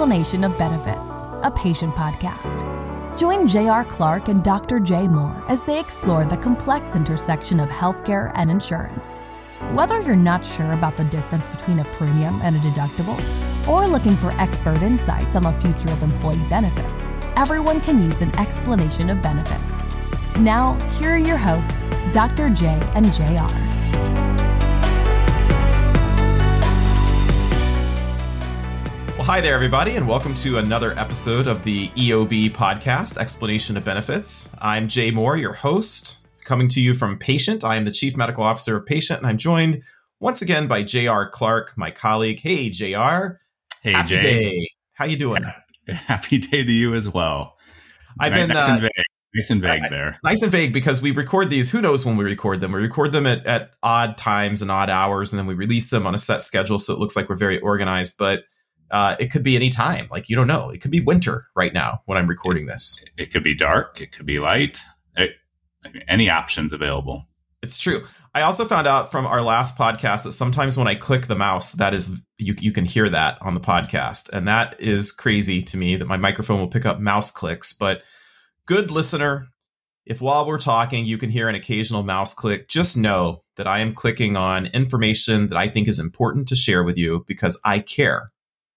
Explanation of Benefits, a Paytient podcast. Join J.R. Clark and Dr. Jay Moore as they explore the complex intersection of healthcare and insurance. Whether you're not sure about the difference between a premium and a deductible, or looking for expert insights on the future of employee benefits, everyone can use an explanation of benefits. Now, here are your hosts, Dr. J and JR. hi there, everybody, and welcome to another episode of the EOB podcast, Explanation of Benefits. I'm Jay Moore, your host, coming to you from Paytient. I am the Chief Medical Officer of Paytient, and I'm joined once again by JR Clark, my colleague. Hey, JR. Hey, Happy Jay. Day. How you doing? Happy day to you as well. I've Nice- been nice uh, and vague. Nice and vague I- there. nice and vague because we record these. Who knows when we record them? We record them at, at odd times and odd hours, and then we release them on a set schedule, so it looks like we're very organized. But uh, it could be any time. Like you don't know. It could be winter right now when I'm recording this. It could be dark. It could be light. It, any options available. It's true. I also found out from our last podcast that sometimes when I click the mouse, that is you you can hear that on the podcast, and that is crazy to me that my microphone will pick up mouse clicks. But good listener, if while we're talking you can hear an occasional mouse click, just know that I am clicking on information that I think is important to share with you because I care,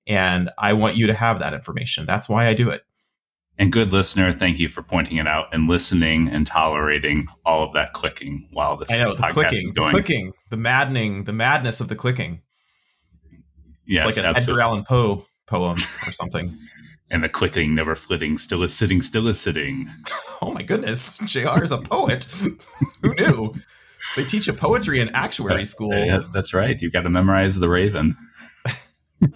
and I want you to have that information. That's why I do it. And good listener, thank you for pointing it out and listening and tolerating all of that clicking while this know the podcast clicking, is the going. clicking, the maddening, the madness of the clicking. Yes, it's like an absolutely. Edgar Allan Poe poem or something. And the clicking, never flitting, still is sitting, still is sitting. oh my goodness, JR is a poet. Who knew? They teach you poetry in actuary school. Yeah, that's right. You've got to memorize the Raven.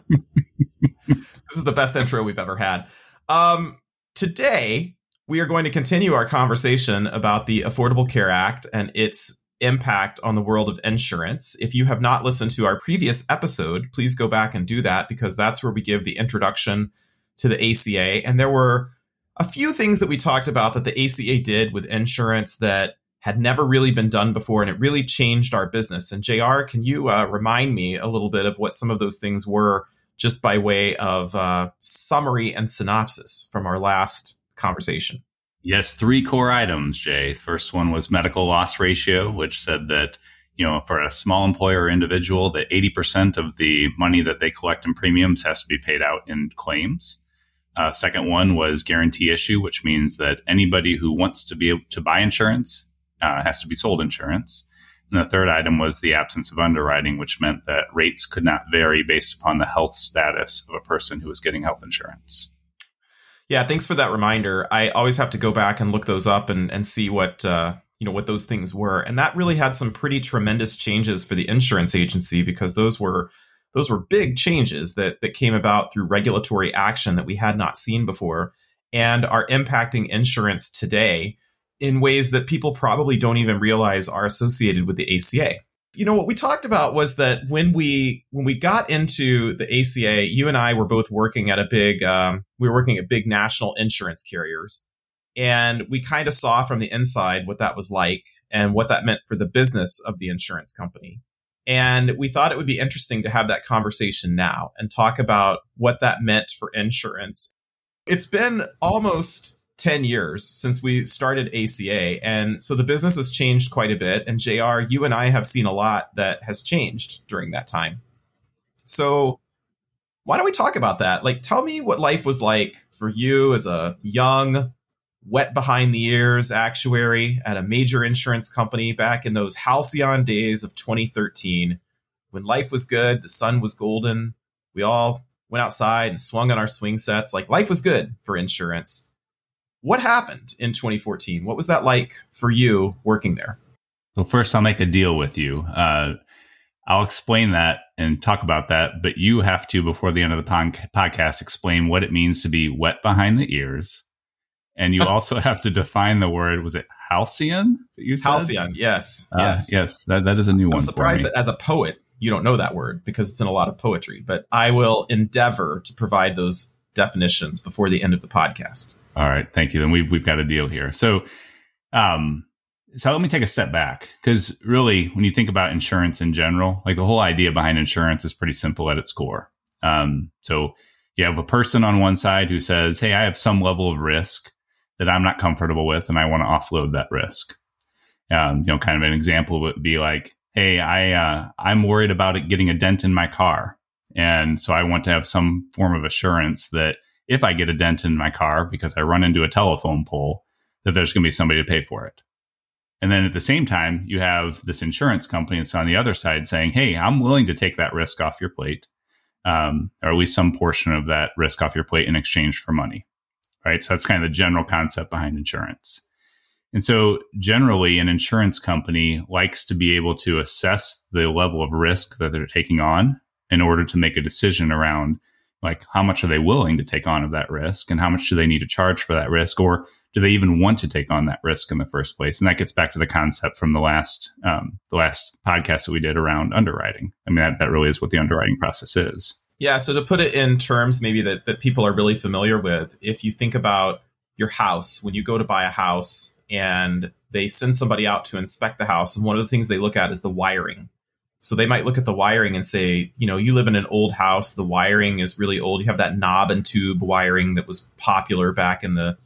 This is the best intro we've ever had. Um, today, we are going to continue our conversation about the Affordable Care Act and its impact on the world of insurance. If you have not listened to our previous episode, please go back and do that because that's where we give the introduction to the ACA. And there were a few things that we talked about that the ACA did with insurance that had never really been done before, and it really changed our business. And JR, can you uh, remind me a little bit of what some of those things were, just by way of uh, summary and synopsis from our last conversation? Yes, three core items, Jay. First one was medical loss ratio, which said that, you know, for a small employer or individual, that 80% of the money that they collect in premiums has to be paid out in claims. Uh, second one was guarantee issue, which means that anybody who wants to be able to buy insurance uh, has to be sold insurance. And the third item was the absence of underwriting, which meant that rates could not vary based upon the health status of a person who was getting health insurance. Yeah, thanks for that reminder. I always have to go back and look those up and, and see what uh, you know what those things were, and that really had some pretty tremendous changes for the insurance agency because those were those were big changes that that came about through regulatory action that we had not seen before and are impacting insurance today in ways that people probably don't even realize are associated with the ACA you know what we talked about was that when we when we got into the ACA, you and I were both working at a big um, we were working at big national insurance carriers, and we kind of saw from the inside what that was like and what that meant for the business of the insurance company. And we thought it would be interesting to have that conversation now and talk about what that meant for insurance. It's been almost 10 years since we started ACA. And so the business has changed quite a bit. And JR, you and I have seen a lot that has changed during that time. So why don't we talk about that? Like, tell me what life was like for you as a young, wet behind the ears actuary at a major insurance company back in those halcyon days of 2013 when life was good, the sun was golden. We all went outside and swung on our swing sets. Like, life was good for insurance what happened in 2014 what was that like for you working there Well, first, I'll make a deal with you. Uh, I'll explain that and talk about that, but you have to, before the end of the pon- podcast, explain what it means to be wet behind the ears. And you also have to define the word, was it halcyon that you said? halcyon yes Uh, yes yes, that, that is a new one. i'm one. surprised for me. that as a poet you don't know that word because it's in a lot of poetry but i will endeavor to provide those definitions before the end of the podcast All right, thank you. Then we've we've got a deal here. So, um, so let me take a step back because really, when you think about insurance in general, like the whole idea behind insurance is pretty simple at its core. Um, so You have a person on one side who says, Hey, I have some level of risk that I'm not comfortable with and I want to offload that risk. Um, you know, kind of an example would be like, Hey, I, uh, I'm worried about it getting a dent in my car. And so I want to have some form of assurance that if I get a dent in my car because I run into a telephone pole, that there's going to be somebody to pay for it. And then at the same time, you have this insurance company that's on the other side saying, Hey, I'm willing to take that risk off your plate, um, or at least some portion of that risk off your plate in exchange for money. Right. So that's kind of the general concept behind insurance. And so generally, an insurance company likes to be able to assess the level of risk that they're taking on in order to make a decision around like how much are they willing to take on of that risk and how much do they need to charge for that risk or do they even want to take on that risk in the first place? And that gets back to the concept from the last um, the last podcast that we did around underwriting. I mean that, that really is what the underwriting process is. Yeah so to put it in terms maybe that, that people are really familiar with if you think about your house when you go to buy a house and they send somebody out to inspect the house and one of the things they look at is the wiring so they might look at the wiring and say, you know, you live in an old house, the wiring is really old. You have that knob and tube wiring that was popular back in the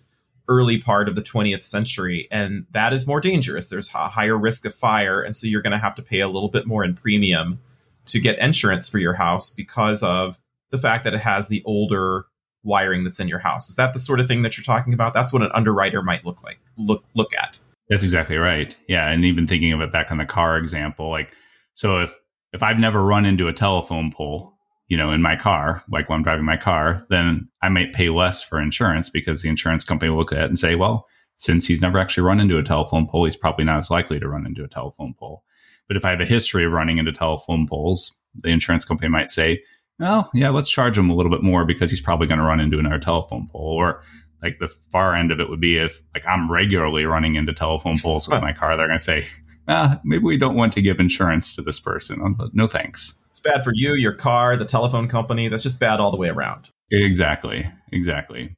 early part of the 20th century, and that is more dangerous. There's a higher risk of fire, and so you're going to have to pay a little bit more in premium to get insurance for your house because of the fact that it has the older wiring that's in your house. Is that the sort of thing that you're talking about? That's what an underwriter might look like. Look look at. That's exactly right. Yeah, and even thinking of it back on the car example, like so if if I've never run into a telephone pole, you know, in my car, like when I'm driving my car, then I might pay less for insurance because the insurance company will look at it and say, well, since he's never actually run into a telephone pole, he's probably not as likely to run into a telephone pole. But if I have a history of running into telephone poles, the insurance company might say, well, yeah, let's charge him a little bit more because he's probably going to run into another telephone pole. Or like the far end of it would be if like I'm regularly running into telephone poles with my car, they're going to say, ah, maybe we don't want to give insurance to this person. No thanks. It's bad for you, your car, the telephone company. That's just bad all the way around. Exactly. Exactly.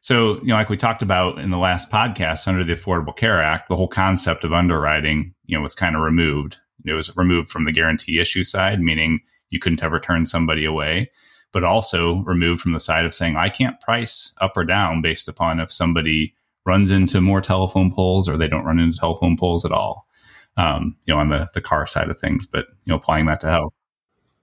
So, you know, like we talked about in the last podcast under the Affordable Care Act, the whole concept of underwriting, you know, was kind of removed. It was removed from the guarantee issue side, meaning you couldn't ever turn somebody away, but also removed from the side of saying, I can't price up or down based upon if somebody runs into more telephone poles or they don't run into telephone poles at all um, you know, on the the car side of things, but you know, applying that to health.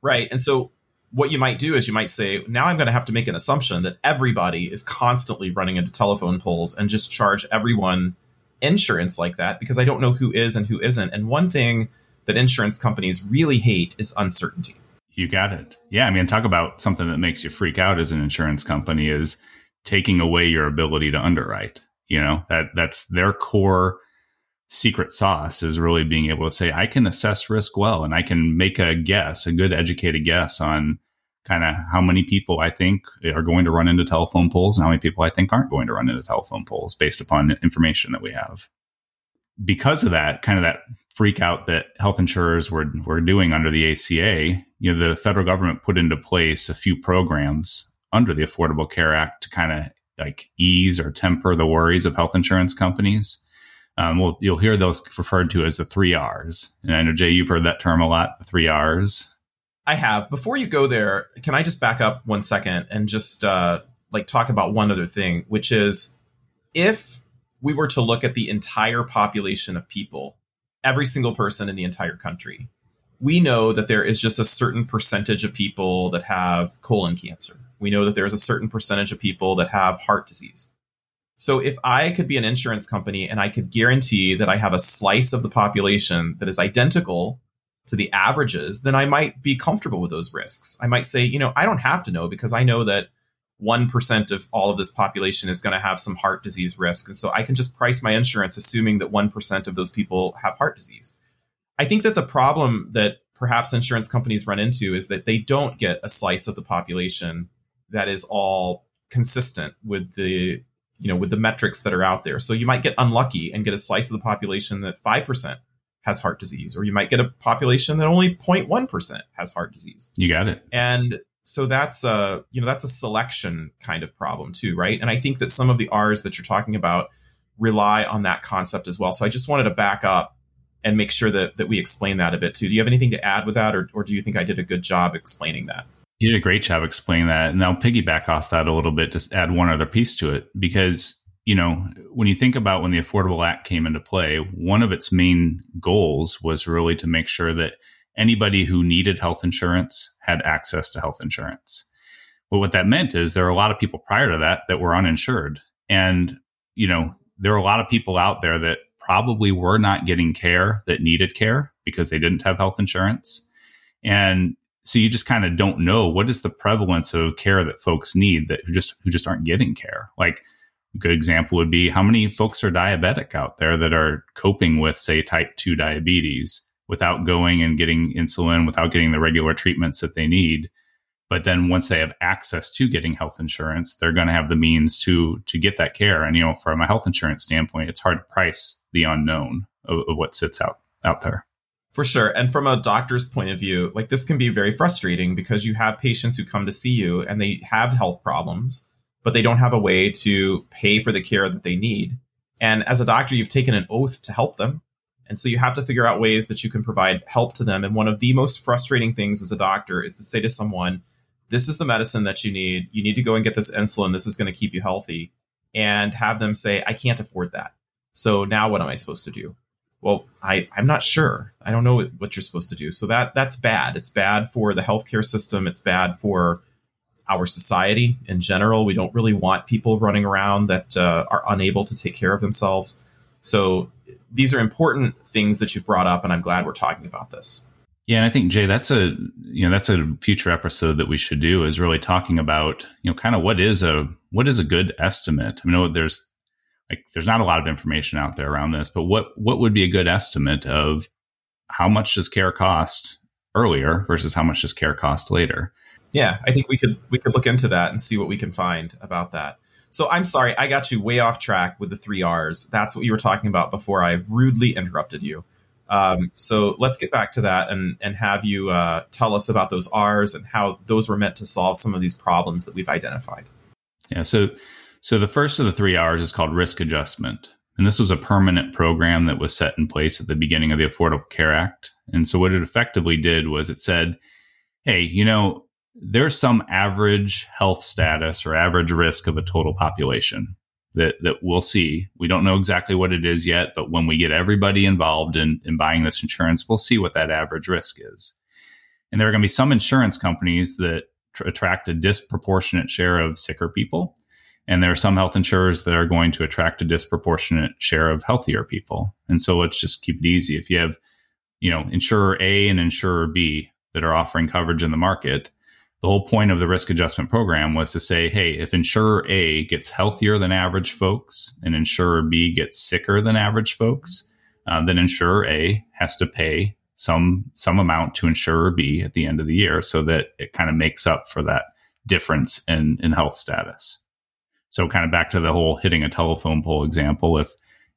Right. And so what you might do is you might say, now I'm going to have to make an assumption that everybody is constantly running into telephone poles and just charge everyone insurance like that because I don't know who is and who isn't. And one thing that insurance companies really hate is uncertainty. You got it. Yeah. I mean, talk about something that makes you freak out as an insurance company is taking away your ability to underwrite. You know, that that's their core secret sauce is really being able to say, I can assess risk well and I can make a guess, a good educated guess on kind of how many people I think are going to run into telephone poles and how many people I think aren't going to run into telephone poles based upon information that we have. Because of that, kind of that freak out that health insurers were, were doing under the ACA, you know, the federal government put into place a few programs under the Affordable Care Act to kind of like ease or temper the worries of health insurance companies. Um, well, you'll hear those referred to as the three R's. And I know, Jay, you've heard that term a lot, the three R's. I have. Before you go there, can I just back up one second and just uh, like talk about one other thing, which is if we were to look at the entire population of people, every single person in the entire country, we know that there is just a certain percentage of people that have colon cancer. We know that there's a certain percentage of people that have heart disease. So if I could be an insurance company and I could guarantee that I have a slice of the population that is identical to the averages, then I might be comfortable with those risks. I might say, you know, I don't have to know because I know that 1% of all of this population is going to have some heart disease risk. And so I can just price my insurance assuming that 1% of those people have heart disease. I think that the problem that perhaps insurance companies run into is that they don't get a slice of the population that is all consistent with the you know with the metrics that are out there. So you might get unlucky and get a slice of the population that 5% has heart disease or you might get a population that only 0.1% has heart disease. You got it. And so that's a you know that's a selection kind of problem too right? And i think that some of the r's that you're talking about rely on that concept as well. So i just wanted to back up and make sure that that we explain that a bit too. Do you have anything to add with that or, or do you think i did a good job explaining that You did a great job explaining that. And I'll piggyback off that a little bit, just add one other piece to it. Because, you know, when you think about when the Affordable Act came into play, one of its main goals was really to make sure that anybody who needed health insurance had access to health insurance. But what that meant is there are a lot of people prior to that that were uninsured. And, you know, there are a lot of people out there that probably were not getting care that needed care because they didn't have health insurance. And so you just kind of don't know what is the prevalence of care that folks need that who just who just aren't getting care. Like a good example would be how many folks are diabetic out there that are coping with say type 2 diabetes without going and getting insulin, without getting the regular treatments that they need. But then once they have access to getting health insurance, they're going to have the means to to get that care. And you know, from a health insurance standpoint, it's hard to price the unknown of, of what sits out out there. For sure. And from a doctor's point of view, like this can be very frustrating because you have patients who come to see you and they have health problems, but they don't have a way to pay for the care that they need. And as a doctor, you've taken an oath to help them. And so you have to figure out ways that you can provide help to them. And one of the most frustrating things as a doctor is to say to someone, this is the medicine that you need. You need to go and get this insulin. This is going to keep you healthy. And have them say, I can't afford that. So now what am I supposed to do? Well, I, I'm not sure. I don't know what you're supposed to do. So that that's bad. It's bad for the healthcare system. It's bad for our society in general. We don't really want people running around that uh, are unable to take care of themselves. So these are important things that you've brought up, and I'm glad we're talking about this. Yeah, and I think Jay, that's a you know that's a future episode that we should do is really talking about you know kind of what is a what is a good estimate. I know there's like there's not a lot of information out there around this, but what what would be a good estimate of how much does care cost earlier versus how much does care cost later? Yeah, I think we could we could look into that and see what we can find about that. So I'm sorry, I got you way off track with the three R's. That's what you were talking about before I rudely interrupted you. Um, so let's get back to that and and have you uh, tell us about those R's and how those were meant to solve some of these problems that we've identified. Yeah. So so the first of the three R's is called risk adjustment. And this was a permanent program that was set in place at the beginning of the Affordable Care Act. And so what it effectively did was it said, hey, you know, there's some average health status or average risk of a total population that, that we'll see. We don't know exactly what it is yet, but when we get everybody involved in, in buying this insurance, we'll see what that average risk is. And there are going to be some insurance companies that tr- attract a disproportionate share of sicker people and there are some health insurers that are going to attract a disproportionate share of healthier people. And so let's just keep it easy. If you have, you know, insurer A and insurer B that are offering coverage in the market, the whole point of the risk adjustment program was to say, hey, if insurer A gets healthier than average folks and insurer B gets sicker than average folks, uh, then insurer A has to pay some some amount to insurer B at the end of the year so that it kind of makes up for that difference in in health status. So kind of back to the whole hitting a telephone pole example. If,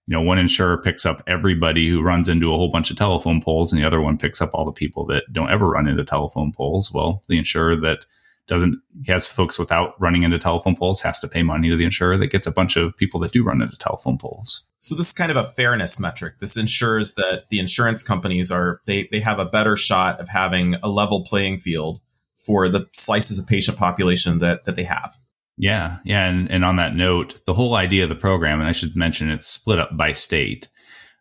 you know, one insurer picks up everybody who runs into a whole bunch of telephone poles and the other one picks up all the people that don't ever run into telephone poles, well, the insurer that doesn't has folks without running into telephone poles has to pay money to the insurer that gets a bunch of people that do run into telephone poles. So this is kind of a fairness metric. This ensures that the insurance companies are they they have a better shot of having a level playing field for the slices of patient population that that they have. Yeah, yeah, and and on that note, the whole idea of the program, and I should mention it's split up by state,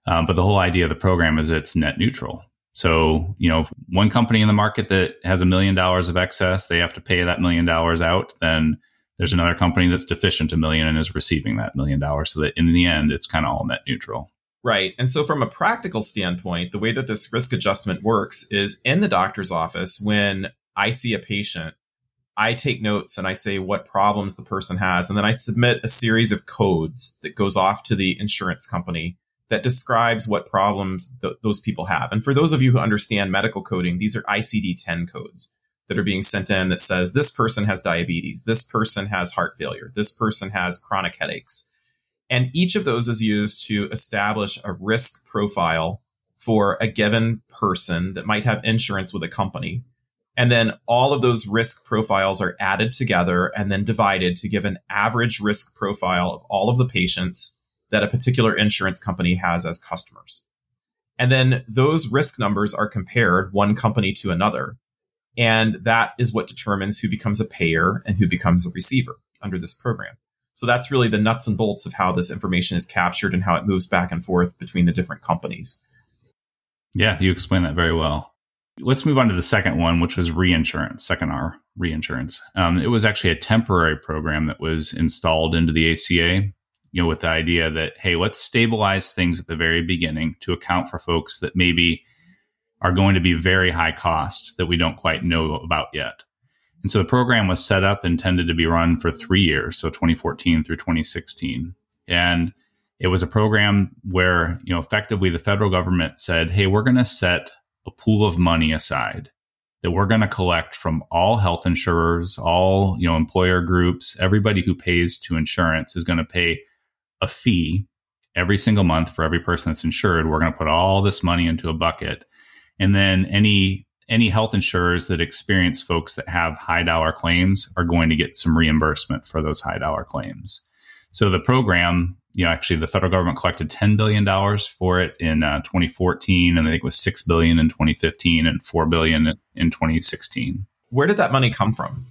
um, but the whole idea of the program is it's net neutral. So you know, one company in the market that has a million dollars of excess, they have to pay that million dollars out. Then there's another company that's deficient a million and is receiving that million dollars. So that in the end, it's kind of all net neutral. Right. And so, from a practical standpoint, the way that this risk adjustment works is in the doctor's office when I see a patient I take notes and I say what problems the person has. And then I submit a series of codes that goes off to the insurance company that describes what problems th- those people have. And for those of you who understand medical coding, these are ICD 10 codes that are being sent in that says this person has diabetes, this person has heart failure, this person has chronic headaches. And each of those is used to establish a risk profile for a given person that might have insurance with a company and then all of those risk profiles are added together and then divided to give an average risk profile of all of the patients that a particular insurance company has as customers. And then those risk numbers are compared one company to another. And that is what determines who becomes a payer and who becomes a receiver under this program. So that's really the nuts and bolts of how this information is captured and how it moves back and forth between the different companies. Yeah, you explained that very well. Let's move on to the second one, which was reinsurance, second R reinsurance. Um, it was actually a temporary program that was installed into the ACA, you know, with the idea that, hey, let's stabilize things at the very beginning to account for folks that maybe are going to be very high cost that we don't quite know about yet. And so the program was set up intended to be run for three years, so 2014 through 2016. And it was a program where, you know, effectively the federal government said, hey, we're going to set a pool of money aside that we're going to collect from all health insurers, all, you know, employer groups, everybody who pays to insurance is going to pay a fee every single month for every person that's insured. We're going to put all this money into a bucket. And then any any health insurers that experience folks that have high dollar claims are going to get some reimbursement for those high dollar claims. So the program, you know, actually the federal government collected $10 billion for it in uh, 2014, and I think it was 6 billion in 2015 and 4 billion in 2016. Where did that money come from?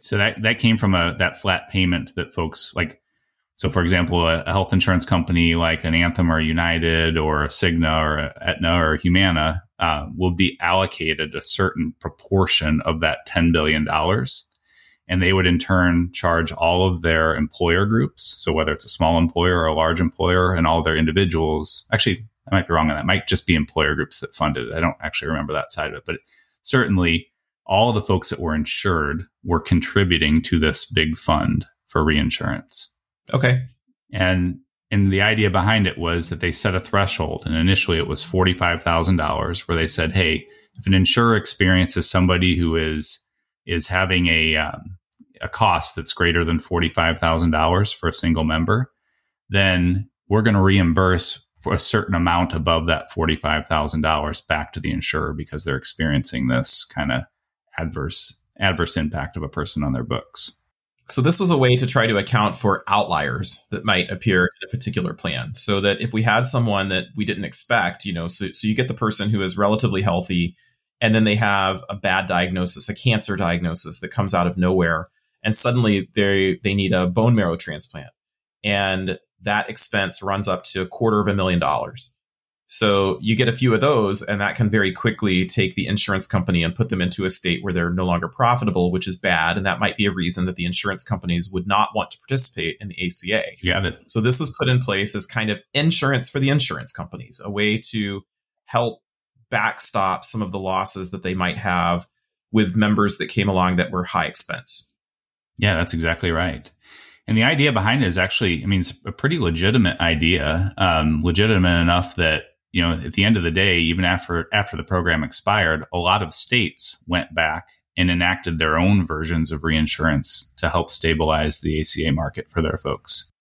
So that, that came from a, that flat payment that folks like, so for example, a, a health insurance company like an Anthem or United or a Cigna or a Aetna or Humana uh, will be allocated a certain proportion of that $10 billion. And they would in turn charge all of their employer groups. So whether it's a small employer or a large employer and all their individuals, actually, I might be wrong on that. It might just be employer groups that funded it. I don't actually remember that side of it, but certainly all the folks that were insured were contributing to this big fund for reinsurance. Okay. And and the idea behind it was that they set a threshold. And initially it was $45,000 where they said, Hey, if an insurer experiences somebody who is, is having a, um, a cost that's greater than $45,000 for a single member, then we're going to reimburse for a certain amount above that $45,000 back to the insurer because they're experiencing this kind of adverse, adverse impact of a person on their books. So this was a way to try to account for outliers that might appear in a particular plan. So that if we had someone that we didn't expect, you know, so, so you get the person who is relatively healthy and then they have a bad diagnosis, a cancer diagnosis that comes out of nowhere, and suddenly they they need a bone marrow transplant. And that expense runs up to a quarter of a million dollars. So you get a few of those, and that can very quickly take the insurance company and put them into a state where they're no longer profitable, which is bad. And that might be a reason that the insurance companies would not want to participate in the ACA. You got it. So this was put in place as kind of insurance for the insurance companies, a way to help backstop some of the losses that they might have with members that came along that were high expense. Yeah, that's exactly right. And the idea behind it is actually, I mean, it's a pretty legitimate idea, um, legitimate enough that you know, at the end of the day, even after after the program expired, a lot of states went back and enacted their own versions of reinsurance to help stabilize the ACA market for their folks.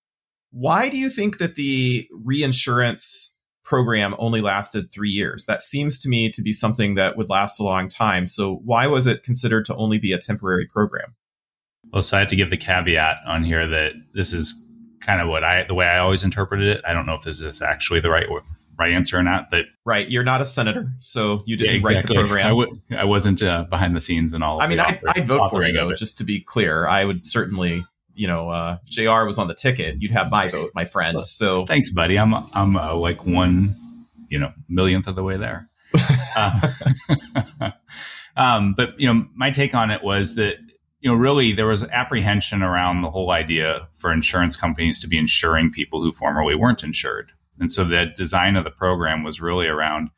Why do you think that the reinsurance program only lasted three years? That seems to me to be something that would last a long time. So why was it considered to only be a temporary program? Well, so I have to give the caveat on here that this is kind of what I the way I always interpreted it. I don't know if this is actually the right right answer or not. But right, you're not a senator, so you didn't yeah, exactly. write the program. I w- I wasn't uh, behind the scenes and all. I mean, I'd, I'd, vote for you though. Just to be clear, I would certainly. You know, uh, if Jr. was on the ticket, you'd have my vote, my friend. So thanks, buddy. I'm I'm uh, like one, you know, millionth of the way there. Uh, um, but you know, my take on it was that you know, really there was apprehension around the whole idea for insurance companies to be insuring people who formerly weren't insured. And so the design of the program was really around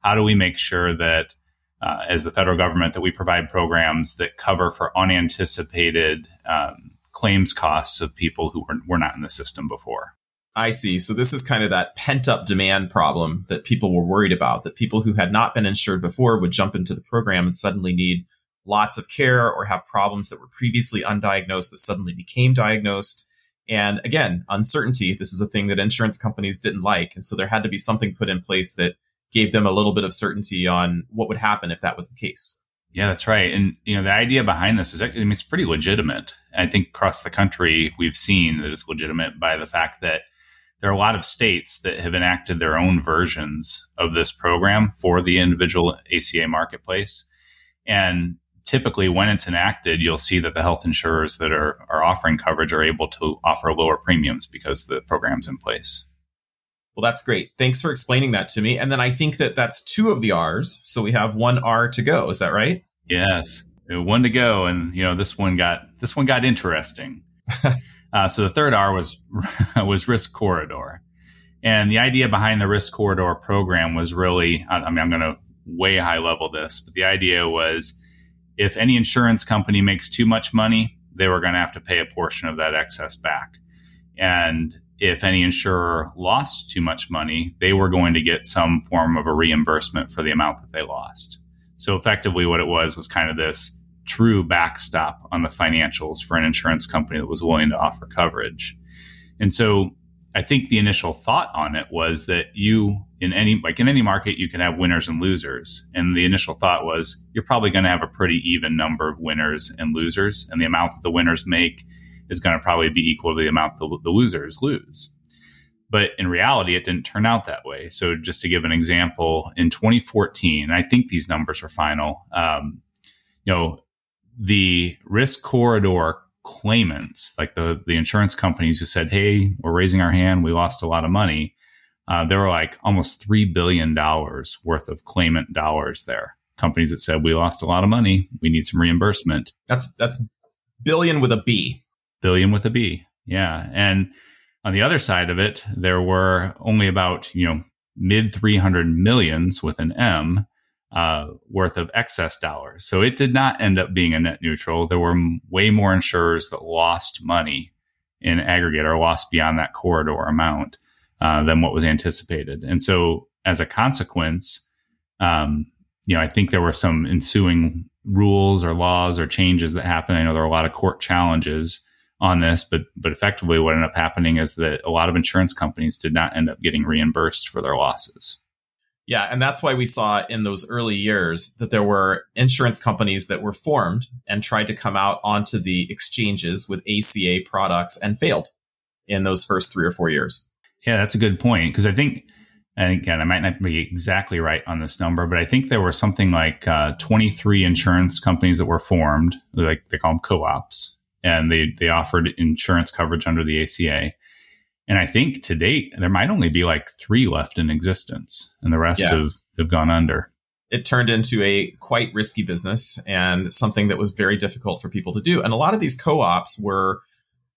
how do we make sure that uh, as the federal government that we provide programs that cover for unanticipated um, claims costs of people who were, were not in the system before. I see. So this is kind of that pent up demand problem that people were worried about, that people who had not been insured before would jump into the program and suddenly need lots of care or have problems that were previously undiagnosed that suddenly became diagnosed. And again, uncertainty. This is a thing that insurance companies didn't like. And so there had to be something put in place that gave them a little bit of certainty on what would happen if that was the case. Yeah, that's right. And, you know, the idea behind this is, I mean, it's pretty legitimate. I think across the country, we've seen that it's legitimate by the fact that there are a lot of states that have enacted their own versions of this program for the individual ACA marketplace. And typically when it's enacted, you'll see that the health insurers that are, are offering coverage are able to offer lower premiums because the program's in place. Well, that's great. Thanks for explaining that to me. And then I think that that's two of the R's. So we have one R to go. Is that right? Yes, one to go. And you know, this one got this one got interesting. uh, so the third R was was risk corridor, and the idea behind the risk corridor program was really, I mean, I'm going to way high level this, but the idea was if any insurance company makes too much money, they were going to have to pay a portion of that excess back. And if any insurer lost too much money, they were going to get some form of a reimbursement for the amount that they lost. So effectively, what it was was kind of this true backstop on the financials for an insurance company that was willing to offer coverage. And so I think the initial thought on it was that you, in any, like in any market, you can have winners and losers. And the initial thought was you're probably going to have a pretty even number of winners and losers. And the amount that the winners make is going to probably be equal to the amount the, the losers lose. But in reality, it didn't turn out that way. So, just to give an example, in 2014, I think these numbers are final. Um, you know, the risk corridor claimants, like the the insurance companies who said, "Hey, we're raising our hand. We lost a lot of money." Uh, there were like almost three billion dollars worth of claimant dollars there. Companies that said we lost a lot of money. We need some reimbursement. That's that's billion with a B billion with a B. Yeah. And on the other side of it, there were only about, you know, mid 300 millions with an M uh, worth of excess dollars. So it did not end up being a net neutral. There were way more insurers that lost money in aggregate or lost beyond that corridor amount uh, than what was anticipated. And so as a consequence, um, you know, I think there were some ensuing rules or laws or changes that happened. I know there were a lot of court challenges on this, but but effectively what ended up happening is that a lot of insurance companies did not end up getting reimbursed for their losses. Yeah, and that's why we saw in those early years that there were insurance companies that were formed and tried to come out onto the exchanges with ACA products and failed in those first 3 or 4 years. Yeah, that's a good point because I think and again, I might not be exactly right on this number, but I think there were something like uh, 23 insurance companies that were formed, like they call them co-ops, and they they offered insurance coverage under the ACA. And I think to date there might only be like three left in existence, and the rest yeah. have have gone under. It turned into a quite risky business and something that was very difficult for people to do. And a lot of these co-ops were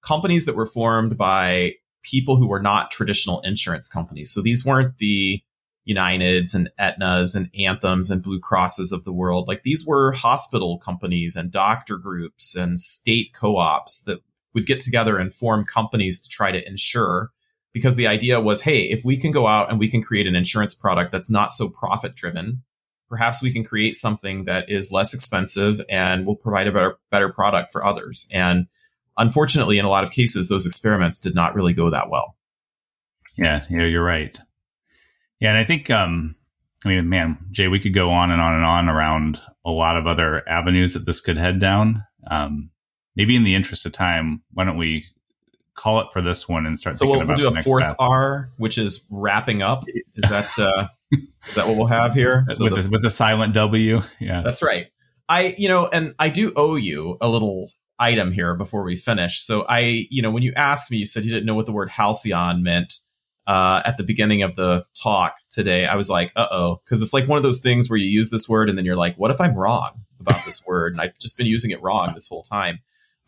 companies that were formed by people who were not traditional insurance companies. So these weren't the Uniteds and Aetnas and Anthems and Blue Crosses of the world. Like these were hospital companies and doctor groups and state co-ops that would get together and form companies to try to insure because the idea was, hey, if we can go out and we can create an insurance product that's not so profit driven, perhaps we can create something that is less expensive and will provide a better, better product for others. And unfortunately, in a lot of cases, those experiments did not really go that well. Yeah, yeah, you're right. Yeah, and I think, um, I mean, man, Jay, we could go on and on and on around a lot of other avenues that this could head down. Um, maybe in the interest of time, why don't we call it for this one and start? So we'll, we'll do a fourth path. R, which is wrapping up. Is that uh, is that what we'll have here? So with the, with the silent W, yeah, that's right. I, you know, and I do owe you a little item here before we finish. So I, you know, when you asked me, you said you didn't know what the word halcyon meant uh, at the beginning of the talk today, I was like, uh oh, because it's like one of those things where you use this word and then you're like, what if I'm wrong about this word? And I've just been using it wrong this whole time.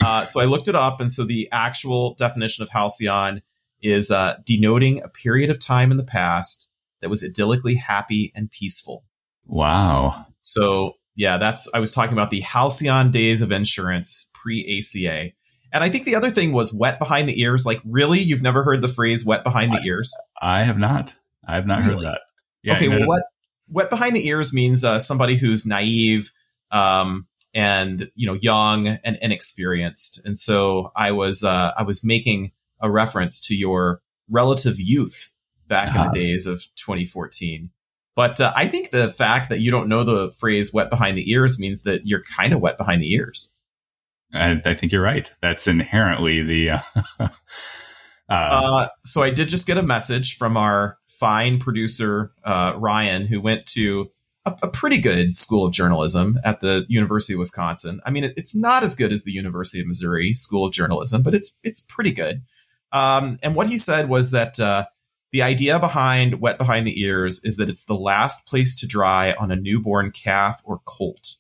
Uh, so I looked it up. And so the actual definition of halcyon is uh, denoting a period of time in the past that was idyllically happy and peaceful. Wow. So yeah, that's, I was talking about the halcyon days of insurance pre ACA. And I think the other thing was wet behind the ears. Like, really, you've never heard the phrase "wet behind the ears"? I have not. I have not really? heard that. Yeah, okay, well, wet wet behind the ears means uh, somebody who's naive um, and you know young and inexperienced. And so I was uh, I was making a reference to your relative youth back uh-huh. in the uh-huh. days of 2014. But uh, I think the fact that you don't know the phrase "wet behind the ears" means that you're kind of wet behind the ears. I, I think you're right. That's inherently the. Uh, uh, uh, so I did just get a message from our fine producer uh, Ryan, who went to a, a, pretty good school of journalism at the University of Wisconsin. I mean, it, it's not as good as the University of Missouri School of Journalism, but it's it's pretty good. Um, and what he said was that uh, the idea behind wet behind the ears is that it's the last place to dry on a newborn calf or colt.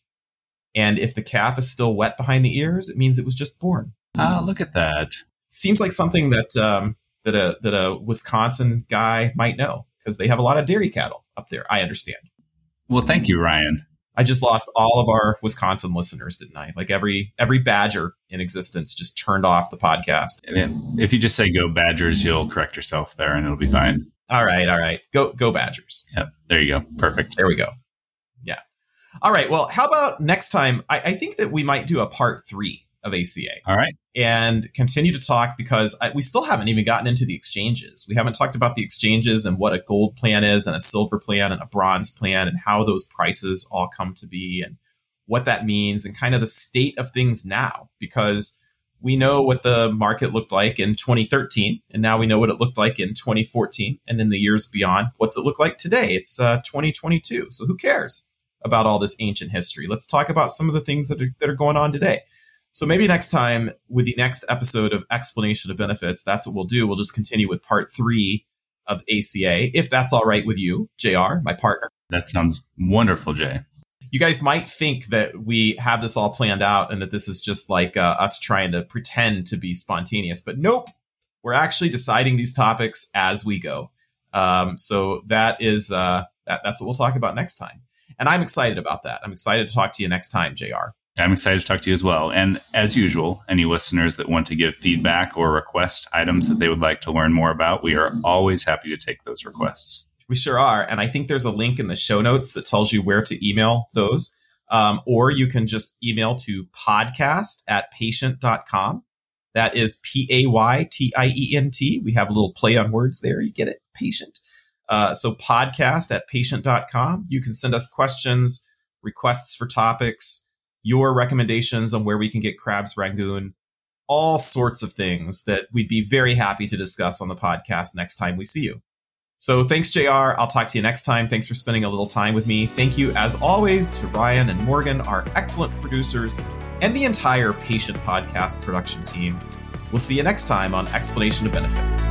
And if the calf is still wet behind the ears, it means it was just born. Ah, look at that. Seems like something that um, that a that a Wisconsin guy might know because they have a lot of dairy cattle up there. I understand. Well, thank you, Ryan. I just lost all of our Wisconsin listeners, didn't I? Like every every Badger in existence just turned off the podcast. If you just say "Go Badgers," you'll correct yourself there, and it'll be fine. All right, all right. Go go Badgers. Yep. There you go. Perfect. There we go. All right. Well, how about next time? I, I think that we might do a part three of ACA. All right. And continue to talk because I, we still haven't even gotten into the exchanges. We haven't talked about the exchanges and what a gold plan is and a silver plan and a bronze plan and how those prices all come to be and what that means and kind of the state of things now because we know what the market looked like in 2013 and now we know what it looked like in 2014 and in the years beyond what's it look like today it's uh, 2022 so who cares about all this ancient history let's talk about some of the things that are, that are going on today so maybe next time with the next episode of explanation of benefits, that's what we'll do. We'll just continue with part three of ACA, if that's all right with you, JR, my partner. That sounds wonderful, Jay. You guys might think that we have this all planned out and that this is just like uh, us trying to pretend to be spontaneous, but nope. We're actually deciding these topics as we go. Um, so that is uh, that, that's what we'll talk about next time, and I'm excited about that. I'm excited to talk to you next time, Jr. I'm excited to talk to you as well. And as usual, any listeners that want to give feedback or request items that they would like to learn more about, we are always happy to take those requests. We sure are. And I think there's a link in the show notes that tells you where to email those. Um, or you can just email to podcast at paytient.com. That is P A Y T I E N T. We have a little play on words there. You get it? Patient. Uh, so podcast at paytient.com. You can send us questions, requests for topics, your recommendations on where we can get crabs rangoon, all sorts of things that we'd be very happy to discuss on the podcast next time we see you. So thanks, JR. I'll talk to you next time. Thanks for spending a little time with me. Thank you, as always, to Ryan and Morgan, our excellent producers, and the entire Paytient Podcast production team. We'll see you next time on Explanation of Benefits.